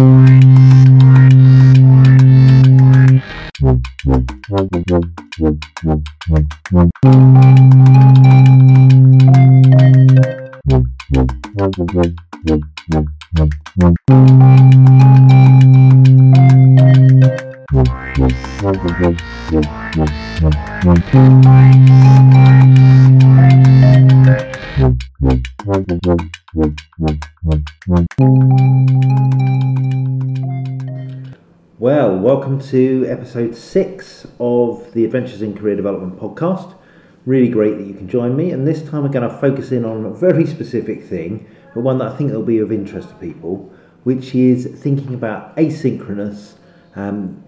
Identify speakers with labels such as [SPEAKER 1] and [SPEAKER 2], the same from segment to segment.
[SPEAKER 1] Well, episode six of the Adventures in Career Development podcast. Really great that you can join me, and this time we're going to focus in on a very specific thing, but one that I think will be of interest to people, which is thinking about asynchronous um,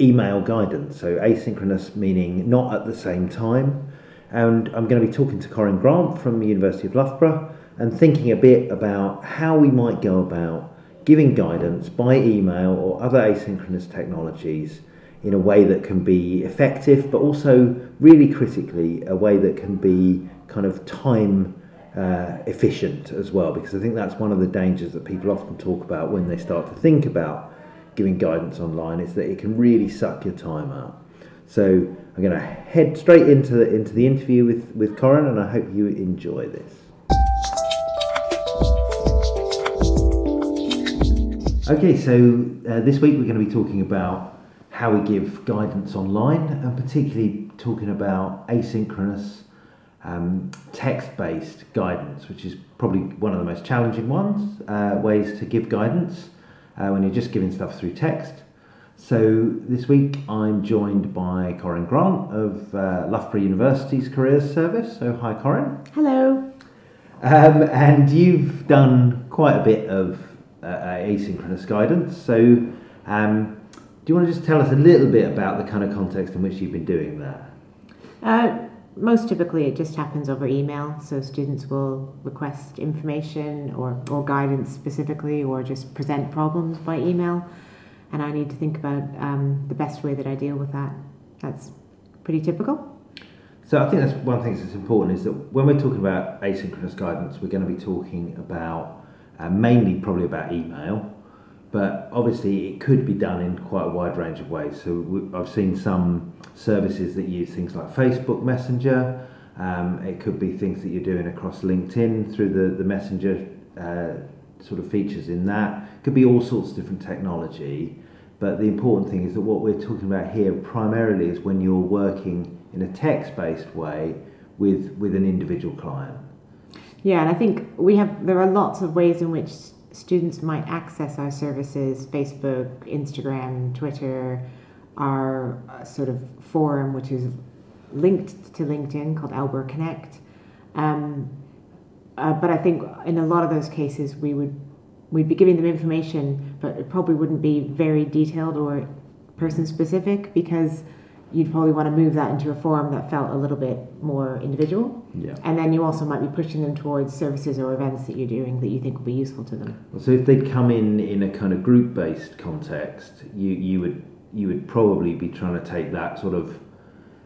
[SPEAKER 1] email guidance. So, asynchronous meaning not at the same time. And I'm going to be talking to Korin Grant from the University of Loughborough and thinking a bit about how we might go about giving guidance by email or other asynchronous technologies in a way that can be effective, but also really critically, a way that can be kind of time uh, efficient as well, because I think that's one of the dangers that people often talk about when they start to think about giving guidance online is that it can really suck your time out. So I'm going to head straight into the, into the interview with, with Korin, and I hope you enjoy this. Okay, so uh, this week we're going to be talking about how we give guidance online, and particularly talking about asynchronous um, text-based guidance, which is probably one of the most challenging ones, uh, ways to give guidance uh, when you're just giving stuff through text. So this week I'm joined by Korin Grant of uh, Loughborough University's Careers Service. So hi, Korin.
[SPEAKER 2] Hello.
[SPEAKER 1] Um, and you've done quite a bit of uh, asynchronous guidance. So, um, do you want to just tell us a little bit about the kind of context in which you've been doing that?
[SPEAKER 2] Uh, most typically, it just happens over email. So, students will request information or, or guidance specifically, or just present problems by email. And I need to think about um, the best way that I deal with that. That's pretty typical.
[SPEAKER 1] So I think that's one thing that's important is that when we're talking about asynchronous guidance, we're going to be talking about uh, mainly probably about email, but obviously it could be done in quite a wide range of ways. So we, I've seen some services that use things like Facebook Messenger. Um, it could be things that you're doing across LinkedIn through the the Messenger uh, sort of features in that. It could be all sorts of different technology. But the important thing is that what we're talking about here primarily is when you're working in a text-based way with with an individual client.
[SPEAKER 2] Yeah, and I think we have there are lots of ways in which students might access our services: Facebook, Instagram, Twitter, our uh, sort of forum, which is linked to LinkedIn called Lboro Connect. Um, uh, but I think in a lot of those cases, we would we'd be giving them information, but it probably wouldn't be very detailed or person specific because you'd probably want to move that into a form that felt a little bit more individual.
[SPEAKER 1] Yeah.
[SPEAKER 2] And then you also might be pushing them towards services or events that you're doing that you think will be useful to them.
[SPEAKER 1] So if they'd come in in a kind of group-based context, you you would you would probably be trying to take that sort of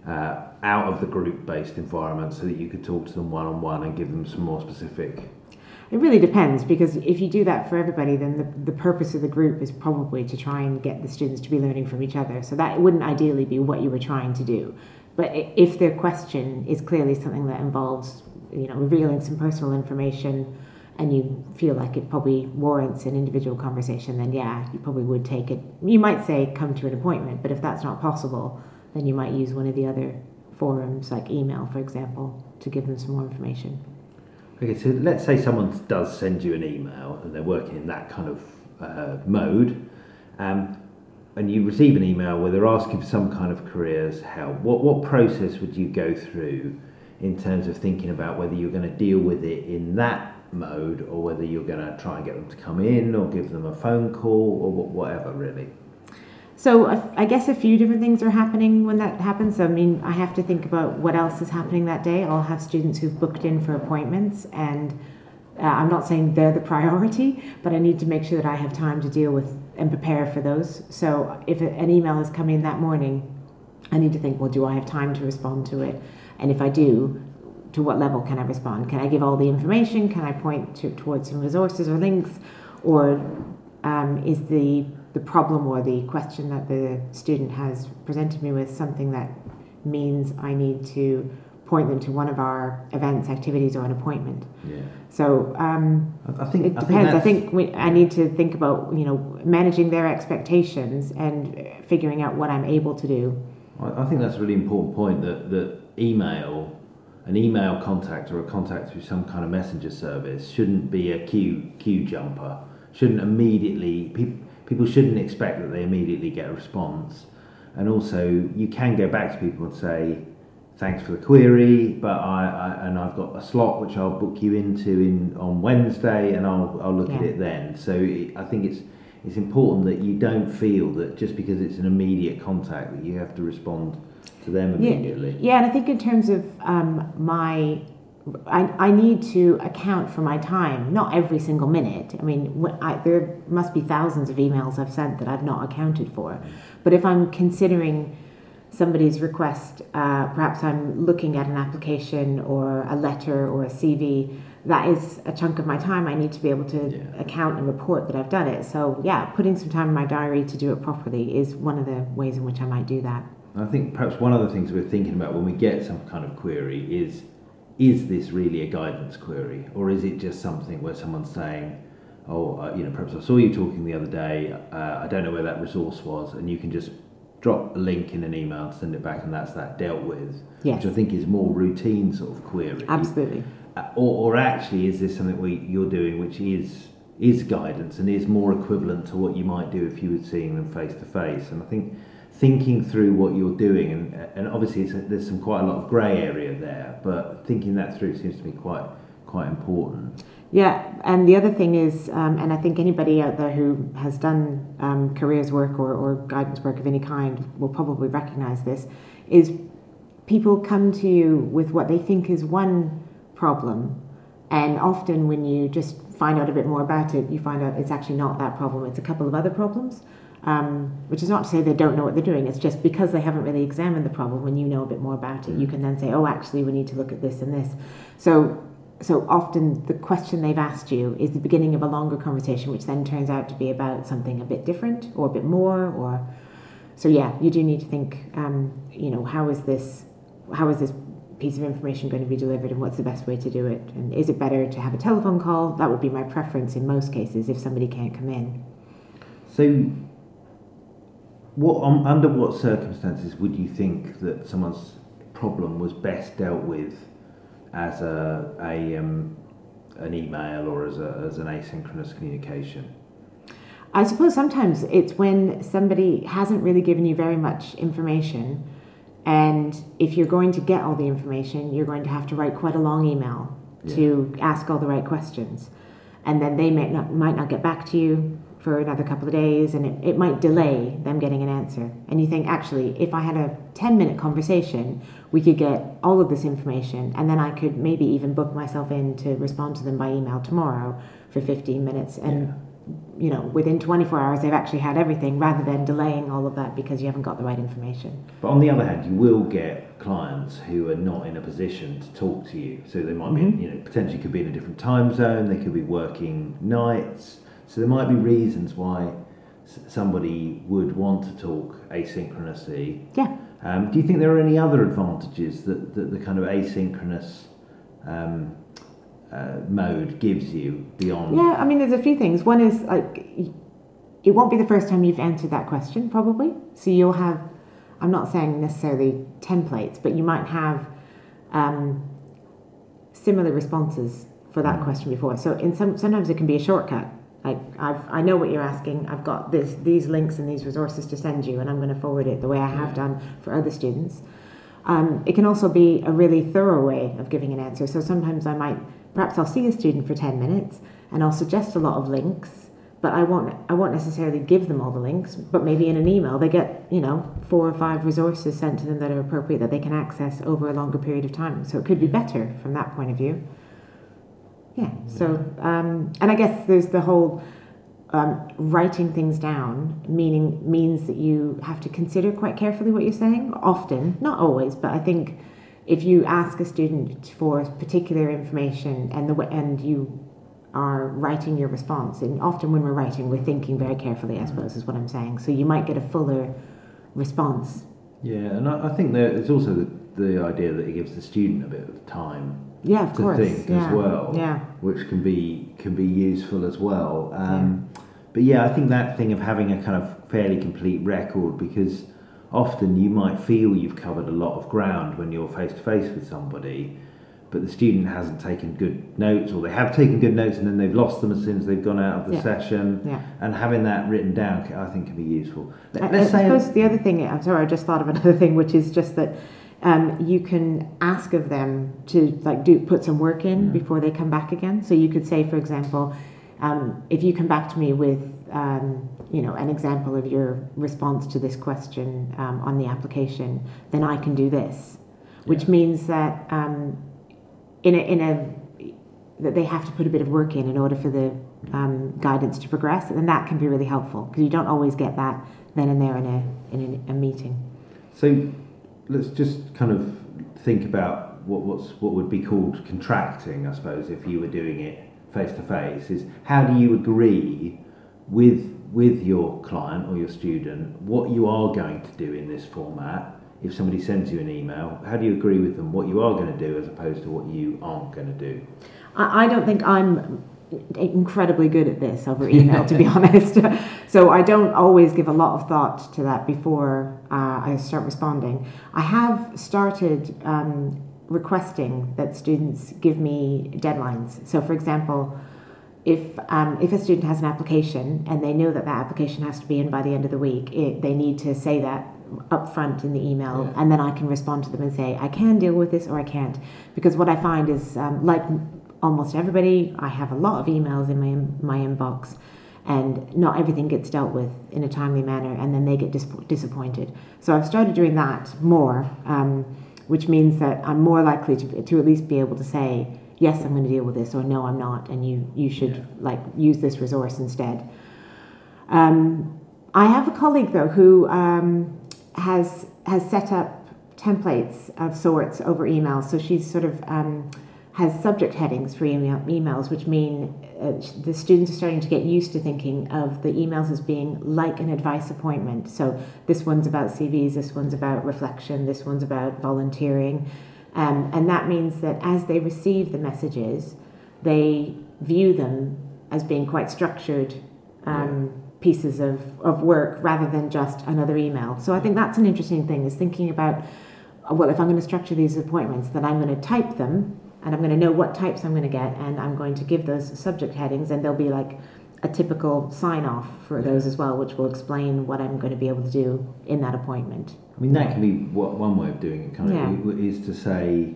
[SPEAKER 1] uh, out of the group-based environment so that you could talk to them one-on-one and give them some more specific
[SPEAKER 2] It really depends because if you do that for everybody, then the, the purpose of the group is probably to try and get the students to be learning from each other. So that wouldn't ideally be what you were trying to do. But if their question is clearly something that involves, you know, revealing some personal information, and you feel like it probably warrants an individual conversation, then yeah, you probably would take it. You might say come to an appointment, but if that's not possible, then you might use one of the other forums, like email, for example, to give them some more information.
[SPEAKER 1] Okay, so let's say someone does send you an email and they're working in that kind of uh, mode, um, and you receive an email where they're asking for some kind of careers help. What what process would you go through in terms of thinking about whether you're going to deal with it in that mode or whether you're going to try and get them to come in or give them a phone call or whatever, really?
[SPEAKER 2] So I guess a few different things are happening when that happens. I mean, I have to think about what else is happening that day. I'll have students who've booked in for appointments, and uh, I'm not saying they're the priority, but I need to make sure that I have time to deal with and prepare for those. So if an email is coming that morning, I need to think, well, do I have time to respond to it? And if I do, to what level can I respond? Can I give all the information? Can I point to, towards some resources or links? Or um, is the the problem or the question that the student has presented me with something that means I need to point them to one of our events, activities, or an appointment.
[SPEAKER 1] Yeah.
[SPEAKER 2] So um,
[SPEAKER 1] I, I think
[SPEAKER 2] it
[SPEAKER 1] I think
[SPEAKER 2] depends. I think we, I need to think about you know managing their expectations and figuring out what I'm able to do.
[SPEAKER 1] I I think that's a really important point that, that email, an email contact or a contact through some kind of messenger service shouldn't be a queue, queue jumper. Shouldn't immediately, people, people shouldn't expect that they immediately get a response. And also, you can go back to people and say, thanks for the query, but I, I and I've got a slot which I'll book you into in on Wednesday, and I'll I'll look at it then. So it, I think it's it's important that you don't feel that just because it's an immediate contact that you have to respond to them immediately.
[SPEAKER 2] Yeah, and I think in terms of um, my, I, I need to account for my time, not every single minute. I mean, I, there must be thousands of emails I've sent that I've not accounted for. But if I'm considering somebody's request, uh, perhaps I'm looking at an application or a letter or a CV, that is a chunk of my time. I need to be able to
[SPEAKER 1] Yeah.
[SPEAKER 2] account and report that I've done it. So, yeah, putting some time in my diary to do it properly is one of the ways in which I might do that.
[SPEAKER 1] I think perhaps one of the things we're thinking about when we get some kind of query is is this really a guidance query or is it just something where someone's saying oh uh, you know perhaps I saw you talking the other day uh, I don't know where that resource was and you can just drop a link in an email and send it back and that's that dealt with
[SPEAKER 2] Yes.
[SPEAKER 1] which I think is more routine sort of query
[SPEAKER 2] Absolutely.
[SPEAKER 1] Uh, or, or actually is this something we, you're doing which is is guidance and is more equivalent to what you might do if you were seeing them face to face and I think thinking through what you're doing and, and obviously it's, there's some quite a lot of grey area there but thinking that through seems to be quite quite important
[SPEAKER 2] Yeah, and the other thing is, um, and I think anybody out there who has done um, careers work or, or guidance work of any kind will probably recognize this, is people come to you with what they think is one problem, and often when you just find out a bit more about it, you find out it's actually not that problem, it's a couple of other problems. Um, which is not to say they don't know what they're doing. It's just because they haven't really examined the problem. When you know a bit more about it, you can then say, "Oh, actually, we need to look at this and this." So so often the question they've asked you is the beginning of a longer conversation which then turns out to be about something a bit different or a bit more or so yeah you do need to think um, you know how is this how is this piece of information going to be delivered and what's the best way to do it and is it better to have a telephone call that would be my preference in most cases if somebody can't come in
[SPEAKER 1] so what um, under what circumstances would you think that someone's problem was best dealt with as a, a um, an email or as, a, as an asynchronous communication?
[SPEAKER 2] I suppose sometimes it's when somebody hasn't really given you very much information, and if you're going to get all the information, you're going to have to write quite a long email to ask all the right questions, and then they might not might not get back to you for another couple of days, and it, it might delay them getting an answer. And you think, actually, if I had a 10 minute conversation, we could get all of this information, and then I could maybe even book myself in to respond to them by email tomorrow for 15 minutes, and
[SPEAKER 1] Yeah.
[SPEAKER 2] you know, within 24 hours, they've actually had everything rather than delaying all of that because you haven't got the right information.
[SPEAKER 1] But on the other hand, you will get clients who are not in a position to talk to you. So they might
[SPEAKER 2] Mhm.
[SPEAKER 1] be, you know, potentially could be in a different time zone. They could be working nights. So there might be reasons why somebody would want to talk asynchronously.
[SPEAKER 2] Yeah.
[SPEAKER 1] Um, do you think there are any other advantages that, that the kind of asynchronous um, uh, mode gives you beyond?
[SPEAKER 2] Yeah, I mean, there's a few things. One is like, it won't be the first time you've answered that question, probably. So you'll have, I'm not saying necessarily templates, but you might have um, similar responses for that question before. So in some, sometimes it can be a shortcut. Like I've, I know what you're asking. I've got this, these links and these resources to send you, and I'm going to forward it the way I have done for other students. Um, it can also be a really thorough way of giving an answer. So sometimes I might, perhaps I'll see a student for 10 minutes and I'll suggest a lot of links, but I won't, I won't necessarily give them all the links, but maybe in an email they get, you know, four or five resources sent to them that are appropriate that they can access over a longer period of time. So it could be better from that point of view. Yeah. So, um, and I guess there's the whole um, writing things down, meaning means that you have to consider quite carefully what you're saying. Often, not always, but I think if you ask a student for particular information and the and you are writing your response, and often when we're writing, we're thinking very carefully, I suppose, is what I'm saying. So you might get a fuller response.
[SPEAKER 1] Yeah, and I, I think there's also the, the idea that it gives the student a bit of time
[SPEAKER 2] Yeah, of
[SPEAKER 1] to
[SPEAKER 2] course.
[SPEAKER 1] think
[SPEAKER 2] yeah.
[SPEAKER 1] as well,
[SPEAKER 2] Yeah.
[SPEAKER 1] which can be can be useful as well. Um, But yeah, I think that thing of having a kind of fairly complete record because often you might feel you've covered a lot of ground when you're face to face with somebody, but the student hasn't taken good notes, or they have taken good notes and then they've lost them as soon as they've gone out of the
[SPEAKER 2] Yeah.
[SPEAKER 1] session.
[SPEAKER 2] Yeah.
[SPEAKER 1] And having that written down, I think, can be useful. Let- Let's say
[SPEAKER 2] suppose the other thing, I'm sorry, I just thought of another thing, which is just that um, you can ask of them to like do put some work in
[SPEAKER 1] Mm.
[SPEAKER 2] before they come back again. So you could say, for example, um, if you come back to me with um, you know an example of your response to this question um, on the application, then I can do this, which
[SPEAKER 1] Yeah.
[SPEAKER 2] means that um, in a in a that they have to put a bit of work in in order for the um, guidance to progress, and that can be really helpful because you don't always get that then and there in a in a, a meeting.
[SPEAKER 1] So let's just kind of think about what what's what would be called contracting, I suppose, if you were doing it face to face. Is how do you agree with with your client or your student what you are going to do in this format? If somebody sends you an email, how do you agree with them what you are going to do as opposed to what you aren't going to do?
[SPEAKER 2] I, I don't think I'm incredibly good at this over email, to be honest. So I don't always give a lot of thought to that before uh, I start responding. I have started um, requesting that students give me deadlines. So, for example, if um, if a student has an application and they know that that application has to be in by the end of the week, it, they need to say that up front in the email,
[SPEAKER 1] Yeah.
[SPEAKER 2] and then I can respond to them and say I can deal with this or I can't. Because what I find is, um, like almost everybody, I have a lot of emails in my my inbox, and not everything gets dealt with in a timely manner, and then they get dis- disappointed. So I've started doing that more, um, which means that I'm more likely to to at least be able to say yes, I'm going to deal with this, or no, I'm not, and you you should
[SPEAKER 1] Yeah.
[SPEAKER 2] like use this resource instead. Um, I have a colleague though who um, has has set up templates of sorts over email. So she's sort of um, has subject headings for email, emails, which mean uh, the students are starting to get used to thinking of the emails as being like an advice appointment. So this one's about CVs, this one's about reflection, this one's about volunteering. Um, and that means that as they receive the messages, they view them as being quite structured um, pieces of, of work rather than just another email. So I think that's an interesting thing is thinking about, uh, well, if I'm going to structure these appointments, then I'm going to type them and I'm going to know what types I'm going to get and I'm going to give those subject headings and there'll be like a typical sign off for those as well, which will explain what I'm going to be able to do in that appointment.
[SPEAKER 1] I mean, that can be what, one way of doing it, kind of,
[SPEAKER 2] Yeah.
[SPEAKER 1] is to say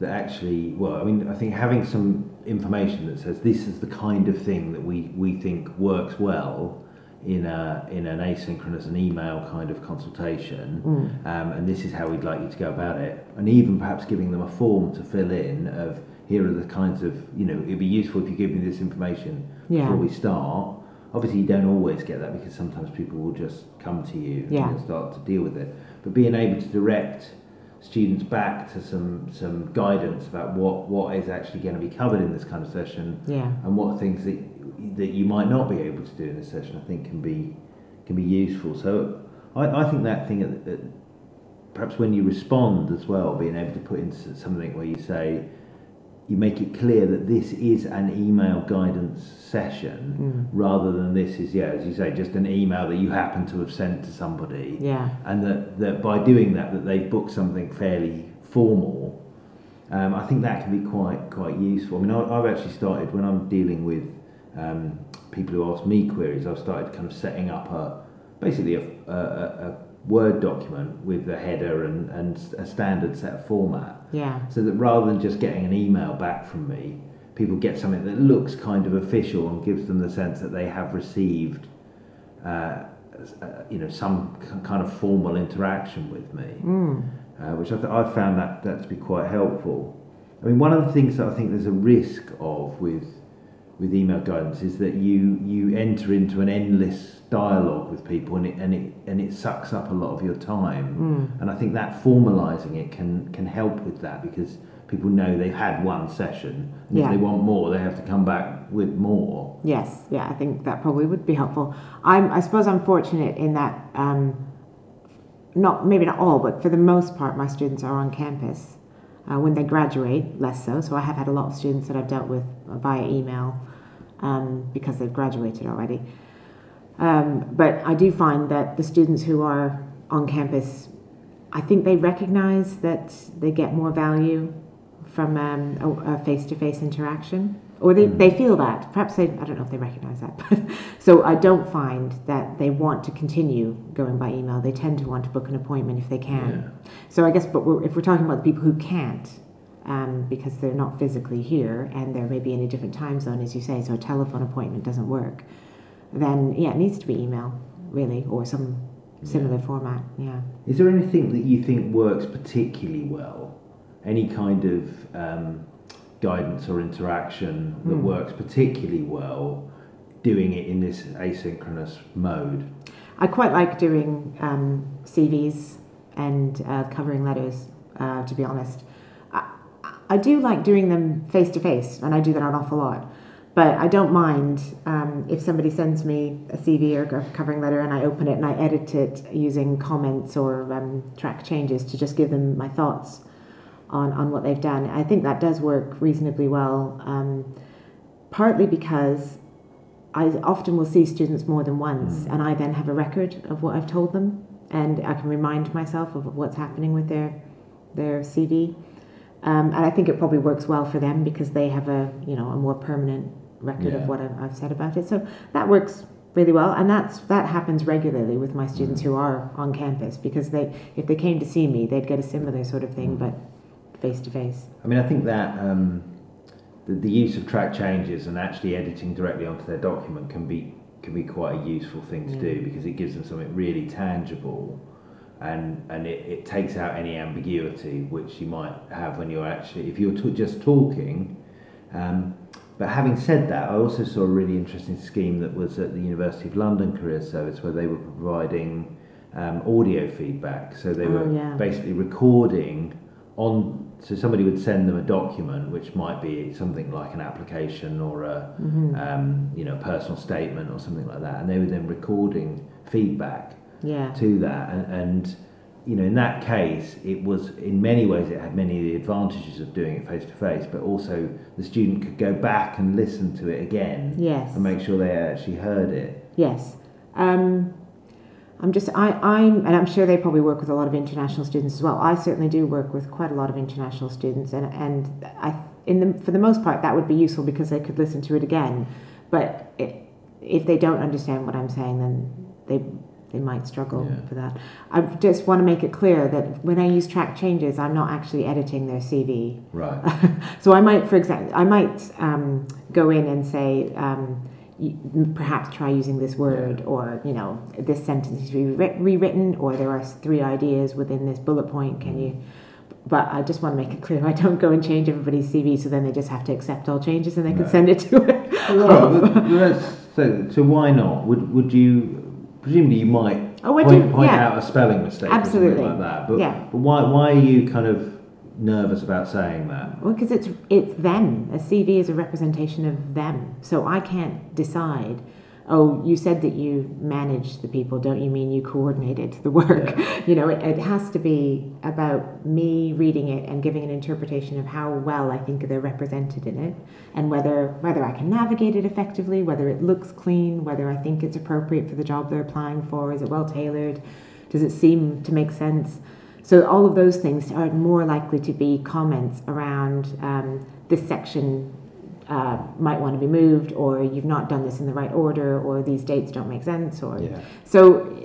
[SPEAKER 1] that actually, well, I mean, I think having some information that says this is the kind of thing that we, we think works well in a in an asynchronous and email kind of consultation, um, and this is how we'd like you to go about it, and even perhaps giving them a form to fill in of here are the kinds of you know it'd be useful if you give me this information
[SPEAKER 2] Yeah.
[SPEAKER 1] before we start. Obviously, you don't always get that because sometimes people will just come to you
[SPEAKER 2] Yeah.
[SPEAKER 1] and start to deal with it. But being able to direct students back to some some guidance about what what is actually going to be covered in this kind of session
[SPEAKER 2] Yeah.
[SPEAKER 1] and what things that that you might not be able to do in a session, I think can be can be useful. So I, I think that thing, at, at, perhaps when you respond as well, being able to put in something where you say, you make it clear that this is an email guidance session rather than this is, yeah, as you say, just an email that you happen to have sent to somebody
[SPEAKER 2] Yeah.
[SPEAKER 1] and that, that by doing that that they've booked something fairly formal um, I think that can be quite quite useful I mean I, I've actually started when I'm dealing with um, people who ask me queries I've started kind of setting up a basically a, a, a, Word document with a header and, and a standard set of format
[SPEAKER 2] Yeah.
[SPEAKER 1] so that rather than just getting an email back from me people get something that looks kind of official and gives them the sense that they have received uh, uh, you know some k- kind of formal interaction with me
[SPEAKER 2] Mm.
[SPEAKER 1] uh, which I th- I've found that, that to be quite helpful. I mean, one of the things that I think there's a risk of with with email guidance is that you you enter into an endless dialogue with people and it and it and it sucks up a lot of your time. And I think that formalising it can can help with that because people know they've had one session. And
[SPEAKER 2] Yeah.
[SPEAKER 1] If they want more, they have to come back with more.
[SPEAKER 2] Yes, yeah, I think that probably would be helpful. I'm, I suppose I'm fortunate in that, um, not maybe not all, but for the most part, my students are on campus. Uh, when they graduate, less so. So I have had a lot of students that I've dealt with via email um, because they've graduated already. Um, but I do find that the students who are on campus, I think they recognise that they get more value from um, a face to face interaction, or they, they feel that. Perhaps they, I don't know if they recognise that. But so I don't find that they want to continue going by email. They tend to want to book an appointment if they can. So I guess, but we're, if we're talking about the people who can't, um, because they're not physically here and they're maybe in a different time zone, as you say, so a telephone appointment doesn't work, then yeah, it needs to be email, really, or some similar format. Yeah.
[SPEAKER 1] Is there anything that you think works particularly well? Any kind of um, guidance or interaction that
[SPEAKER 2] Hmm.
[SPEAKER 1] works particularly well doing it in this asynchronous mode?
[SPEAKER 2] I quite like doing um, CVs and uh, covering letters, uh, to be honest. I, I do like doing them face to face, and I do that an awful lot. But I don't mind um, if somebody sends me a CV or a covering letter and I open it and I edit it using comments or um, track changes to just give them my thoughts on, on what they've done. I think that does work reasonably well, um, partly because I often will see students more than once, and I then have a record of what I've told them, and I can remind myself of what's happening with their their CV. Um, and I think it probably works well for them because they have a you know a more permanent record
[SPEAKER 1] Yeah.
[SPEAKER 2] of what I've, I've said about it. So that works really well, and that's that happens regularly with my students who are on campus because they if they came to see me, they'd get a similar sort of thing, but face to face.
[SPEAKER 1] I mean, I think that um, the, the use of track changes and actually editing directly onto their document can be can be quite a useful thing to do because it gives them something really tangible, and and it, it takes out any ambiguity which you might have when you're actually if you're t- just talking. Um, but having said that, I also saw a really interesting scheme that was at the University of London Career Service where they were providing um, audio feedback. So they
[SPEAKER 2] Oh,
[SPEAKER 1] were
[SPEAKER 2] yeah.
[SPEAKER 1] basically recording on so somebody would send them a document which might be something like an application or a um, you know personal statement or something like that and they were then recording feedback
[SPEAKER 2] Yeah.
[SPEAKER 1] to that and, and you know in that case it was in many ways it had many of the advantages of doing it face to face but also the student could go back and listen to it again
[SPEAKER 2] Yes.
[SPEAKER 1] and make sure they actually heard it
[SPEAKER 2] Yes. Um, I'm just, I, I'm, and I'm sure they probably work with a lot of international students as well. I certainly do work with quite a lot of international students, and, and I, in the, for the most part, that would be useful because they could listen to it again. But it, if they don't understand what I'm saying, then they, they might struggle
[SPEAKER 1] Yeah.
[SPEAKER 2] for that. I just want to make it clear that when I use track changes, I'm not actually editing their CV.
[SPEAKER 1] right
[SPEAKER 2] so I might, for example, I might um, go in and say, um, perhaps try using this word, or you know, this sentence is re- rewritten, or there are three ideas within this bullet point. Can mm-hmm. you? But I just want to make it clear I don't go and change everybody's CV, so then they just have to accept all changes and they can
[SPEAKER 1] Right.
[SPEAKER 2] send it to it.
[SPEAKER 1] Well, but- but that's- so, why not? Would would you presumably you might
[SPEAKER 2] Oh,
[SPEAKER 1] point,
[SPEAKER 2] do,
[SPEAKER 1] point
[SPEAKER 2] yeah.
[SPEAKER 1] out a spelling mistake or
[SPEAKER 2] Absolutely.
[SPEAKER 1] something like that? But,
[SPEAKER 2] Yeah.
[SPEAKER 1] but why why are you kind of nervous about saying that?
[SPEAKER 2] Well, because it's it's them. A CV is a representation of them. So I can't decide. Oh, you said that you managed the people. Don't you mean you coordinated the work? You know, it, it has to be about me reading it and giving an interpretation of how well I think they're represented in it, and whether whether I can navigate it effectively, whether it looks clean, whether I think it's appropriate for the job they're applying for. Is it well tailored? Does it seem to make sense? So all of those things are more likely to be comments around um, this section uh, might want to be moved, or you've not done this in the right order, or these dates don't make sense, or
[SPEAKER 1] Yeah.
[SPEAKER 2] so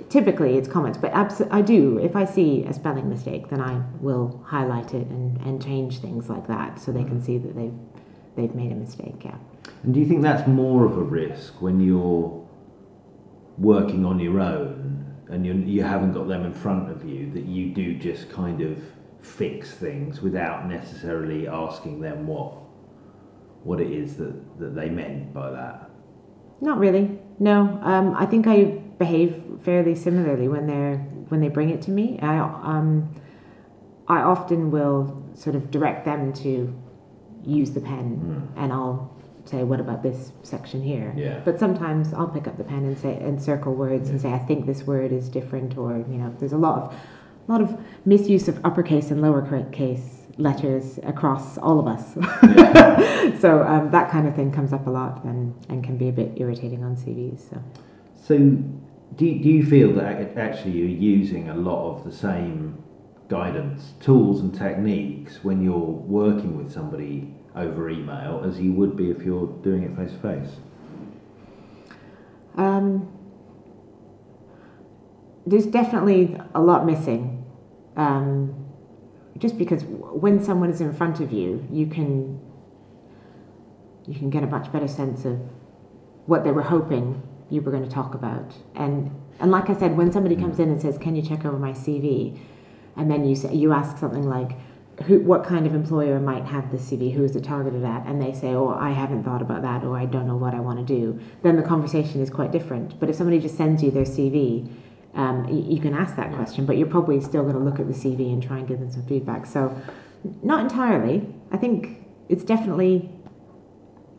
[SPEAKER 2] typically it's comments. But abso- I do if I see a spelling mistake, then I will highlight it and, and change things like that so they can see that they've they've made a mistake. Yeah.
[SPEAKER 1] And do you think that's more of a risk when you're working on your own and you you haven't got them in front of you that you do just kind of fix things without necessarily asking them what what it is that, that they meant by that?
[SPEAKER 2] Not really. No, um, I think I behave fairly similarly when they're when they bring it to me. I um, I often will sort of direct them to use the pen,
[SPEAKER 1] Mm.
[SPEAKER 2] and I'll say, "What about this section here?"
[SPEAKER 1] Yeah.
[SPEAKER 2] But sometimes I'll pick up the pen and say and circle words and say, "I think this word is different," or you know, there's a lot of a lot of misuse of uppercase and lowercase letters across all of us. Yeah. so um, that kind of thing comes up a lot and, and can be a bit irritating on CVs. So.
[SPEAKER 1] So, do do you feel that actually you're using a lot of the same guidance, tools, and techniques when you're working with somebody over email as you would be if you're doing it face to face?
[SPEAKER 2] Um, there's definitely a lot missing. Um, just because when someone is in front of you, you can you can get a much better sense of what they were hoping you were going to talk about. And and like I said, when somebody comes in and says, "Can you check over my CV?" and then you say, you ask something like, who, what kind of employer might have the CV? Who is it targeted at? And they say, oh, I haven't thought about that, or I don't know what I want to do. Then the conversation is quite different. But if somebody just sends you their CV, um, you, you can ask that question, but you're probably still going to look at the CV and try and give them some feedback. So, not entirely. I think it's definitely.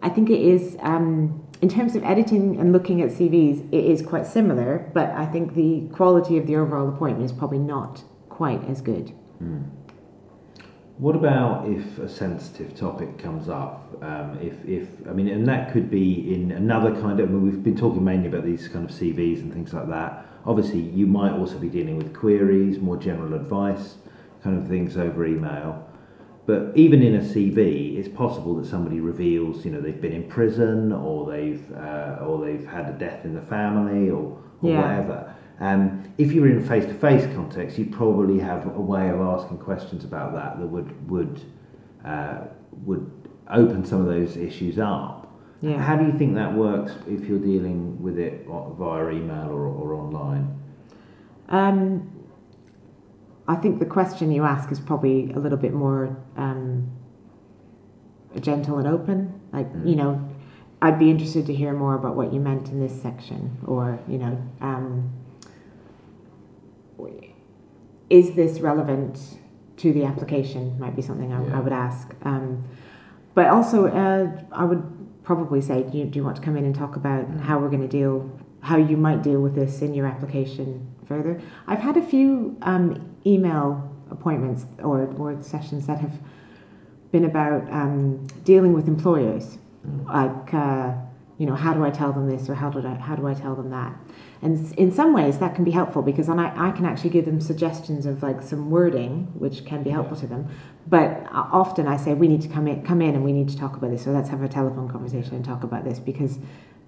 [SPEAKER 2] I think it is. Um, in terms of editing and looking at CVs, it is quite similar, but I think the quality of the overall appointment is probably not quite as good.
[SPEAKER 1] What about if a sensitive topic comes up? Um, if, if I mean, and that could be in another kind of. I mean, we've been talking mainly about these kind of CVs and things like that. Obviously, you might also be dealing with queries, more general advice, kind of things over email. But even in a CV, it's possible that somebody reveals, you know, they've been in prison or they've uh, or they've had a death in the family or, or
[SPEAKER 2] Yeah.
[SPEAKER 1] whatever. Um, if you were in a face-to-face context, you'd probably have a way of asking questions about that that would would uh, would open some of those issues up.
[SPEAKER 2] Yeah.
[SPEAKER 1] How do you think that works if you're dealing with it via email or, or online?
[SPEAKER 2] Um, I think the question you ask is probably a little bit more um, gentle and open. Like, you know, I'd be interested to hear more about what you meant in this section, or, you know, um, is this relevant to the application? Might be something I,
[SPEAKER 1] Yeah.
[SPEAKER 2] I would ask. Um, but also, uh, I would probably say, do you, do you want to come in and talk about how we're going to deal, how you might deal with this in your application further? I've had a few um, email appointments or, or sessions that have been about um, dealing with employers, like uh, you know, how do I tell them this or how do I how do I tell them that? And in some ways that can be helpful because then I, I can actually give them suggestions of like some wording which can be helpful to them. But uh, often I say we need to come in come in and we need to talk about this. So let's have a telephone conversation and talk about this because.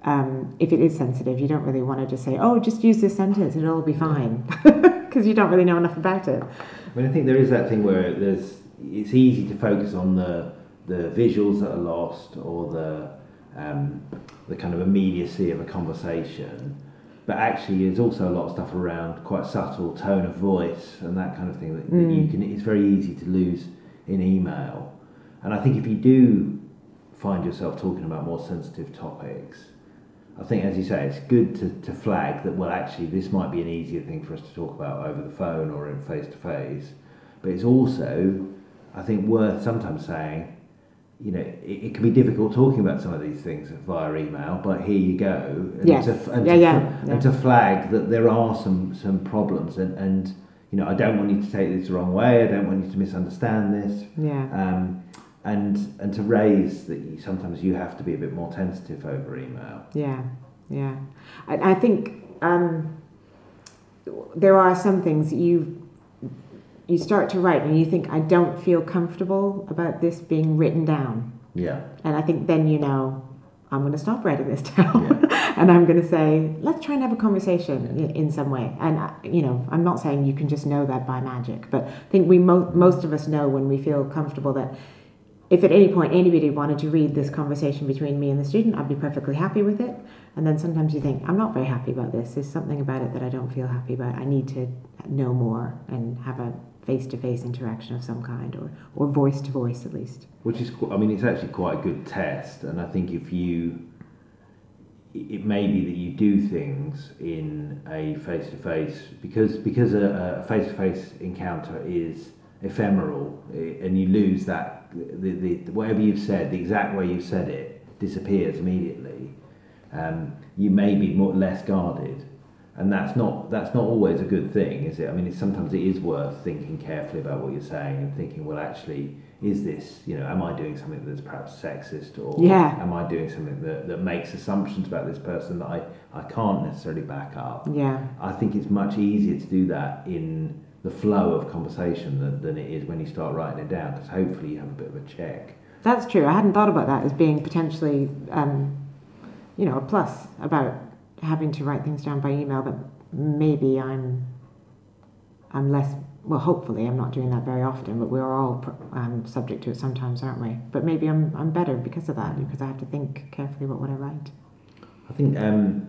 [SPEAKER 2] Um, if it is sensitive, you don't really want to just say, "Oh, just use this sentence; it'll all be fine," because you don't really know enough about it.
[SPEAKER 1] I mean, I think there is that thing where there's it's easy to focus on the the visuals that are lost or the um, the kind of immediacy of a conversation, but actually there's also a lot of stuff around quite subtle tone of voice and that kind of thing that, that you mm. can. It's very easy to lose in email, and I think if you do find yourself talking about more sensitive topics. I think, as you say, it's good to, to flag that, well, actually, this might be an easier thing for us to talk about over the phone or in face to face. But it's also, I think, worth sometimes saying, you know, it, it can be difficult talking about some of these things via email, but here you go. And
[SPEAKER 2] Yes.
[SPEAKER 1] to, and
[SPEAKER 2] Yeah,
[SPEAKER 1] to,
[SPEAKER 2] yeah,
[SPEAKER 1] and
[SPEAKER 2] yeah.
[SPEAKER 1] to flag that there are some, some problems. And, and, you know, I don't want you to take this the wrong way. I don't want you to misunderstand this
[SPEAKER 2] Yeah.
[SPEAKER 1] um, and and to raise that you, sometimes you have to be a bit more tentative over email.
[SPEAKER 2] Yeah, yeah. I, I think um, there are some things you you start to write and you think I don't feel comfortable about this being written down,
[SPEAKER 1] Yeah,
[SPEAKER 2] and I think then you know I'm going to stop writing this down, and I'm going to say let's try and have a conversation in, in some way. And uh, you know I'm not saying you can just know that by magic, but I think we mo- most of us know when we feel comfortable that if at any point anybody wanted to read this conversation between me and the student, I'd be perfectly happy with it. And then sometimes you think, I'm not very happy about this. There's something about it that I don't feel happy about. I need to know more and have a face to face interaction of some kind or, or voice to voice at least.
[SPEAKER 1] which is I mean it's actually quite a good test, and I think if you it may be that you do things in a face to face because because a face to face encounter is ephemeral, and you lose that the, the whatever you've said, the exact way you've said it disappears immediately. Um, you may be more less guarded, and that's not that's not always a good thing, is it? I mean, it's, sometimes it is worth thinking carefully about what you're saying and thinking, well, actually, is this you know, am I doing something that's perhaps sexist, or
[SPEAKER 2] Yeah.
[SPEAKER 1] am I doing something that, that makes assumptions about this person that I, I can't necessarily back up?
[SPEAKER 2] Yeah.
[SPEAKER 1] I think it's much easier to do that in the flow of conversation than, than it is when you start writing it down, because hopefully you have a bit of a check.
[SPEAKER 2] That's true. I hadn't thought about that as being potentially, um, you know, a plus about having to write things down by email. That maybe I'm, I'm less. Well, hopefully, I'm not doing that very often. But we're all um, subject to it sometimes, aren't we? But maybe I'm I'm better because of that because I have to think carefully about what I write.
[SPEAKER 1] I think um,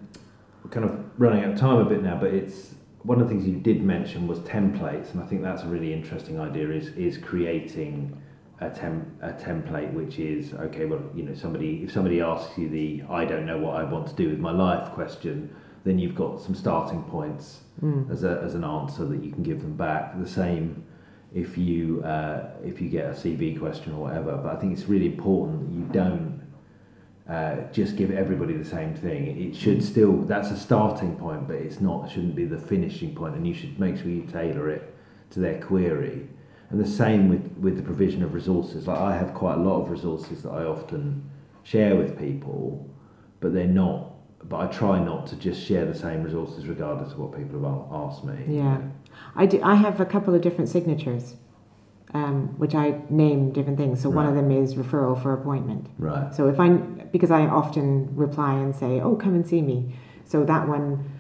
[SPEAKER 1] we're kind of running out of time a bit now, but it's one of the things you did mention was templates, and I think that's a really interesting idea. Is is creating a tem- a template which is okay. Well, you know, somebody if somebody asks you the I don't know what I want to do with my life question, then you've got some starting points as a as an answer that you can give them back. The same if you uh, if you get a CV question or whatever. But I think it's really important that you don't uh, just give everybody the same thing. It should still that's a starting point, but it's not shouldn't be the finishing point, and you should make sure you tailor it to their query. And the same with with the provision of resources. Like I have quite a lot of resources that I often share with people, but they're not. But I try not to just share the same resources regardless of what people have asked me.
[SPEAKER 2] Yeah, I do. I have a couple of different signatures, um, which I name different things. So one of them is referral for appointment.
[SPEAKER 1] Right.
[SPEAKER 2] So if I, because I often reply and say, "Oh, come and see me," so that one,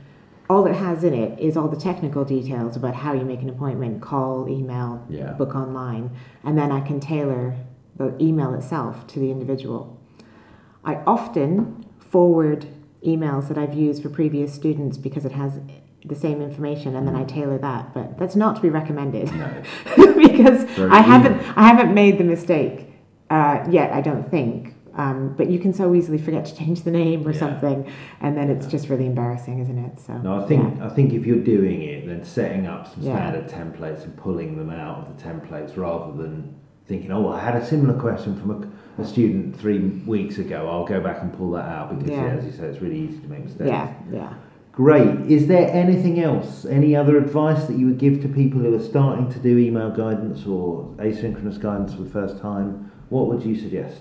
[SPEAKER 2] all it has in it is all the technical details about how you make an appointment, call, email,
[SPEAKER 1] Yeah.
[SPEAKER 2] book online, and then I can tailor the email itself to the individual. I often forward emails that I've used for previous students because it has the same information, and then I tailor that. But that's not to be recommended
[SPEAKER 1] No.
[SPEAKER 2] because
[SPEAKER 1] Very
[SPEAKER 2] I haven't I haven't made the mistake uh, yet. I don't think. Um, but you can so easily forget to change the name or
[SPEAKER 1] Yeah.
[SPEAKER 2] something, and then it's just really embarrassing, isn't it? So
[SPEAKER 1] No, I think I think if you're doing it, then setting up some
[SPEAKER 2] Yeah.
[SPEAKER 1] standard templates and pulling them out of the templates rather than thinking, oh, I had a similar question from a, a student three weeks ago. I'll go back and pull that out because, yeah.
[SPEAKER 2] Yeah.
[SPEAKER 1] as you say, it's really easy to make mistakes.
[SPEAKER 2] yeah, yeah.
[SPEAKER 1] Great. Is there anything else? Any other advice that you would give to people who are starting to do email guidance or asynchronous guidance for the first time? What would you suggest?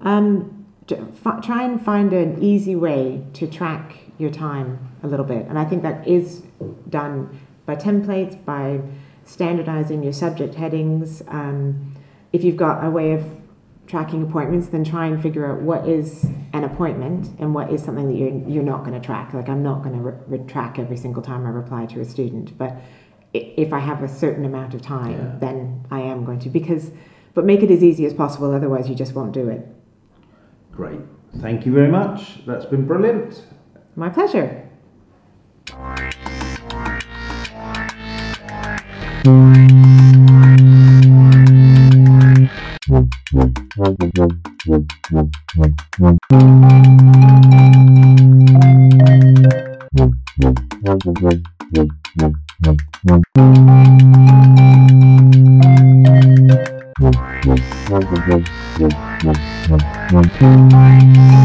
[SPEAKER 2] Um, try and find an easy way to track your time a little bit, and I think that is done by templates, by standardizing your subject headings. Um, if you've got a way of tracking appointments, then try and figure out what is an appointment and what is something that you're you're not going to track. Like I'm not going to re- re- track every single time I reply to a student, but if I have a certain amount of time,
[SPEAKER 1] Yeah.
[SPEAKER 2] then I am going to because. But make it as easy as possible, otherwise you just won't do it.
[SPEAKER 1] Great. Thank you very much. That's been brilliant.
[SPEAKER 2] My pleasure.
[SPEAKER 3] Thank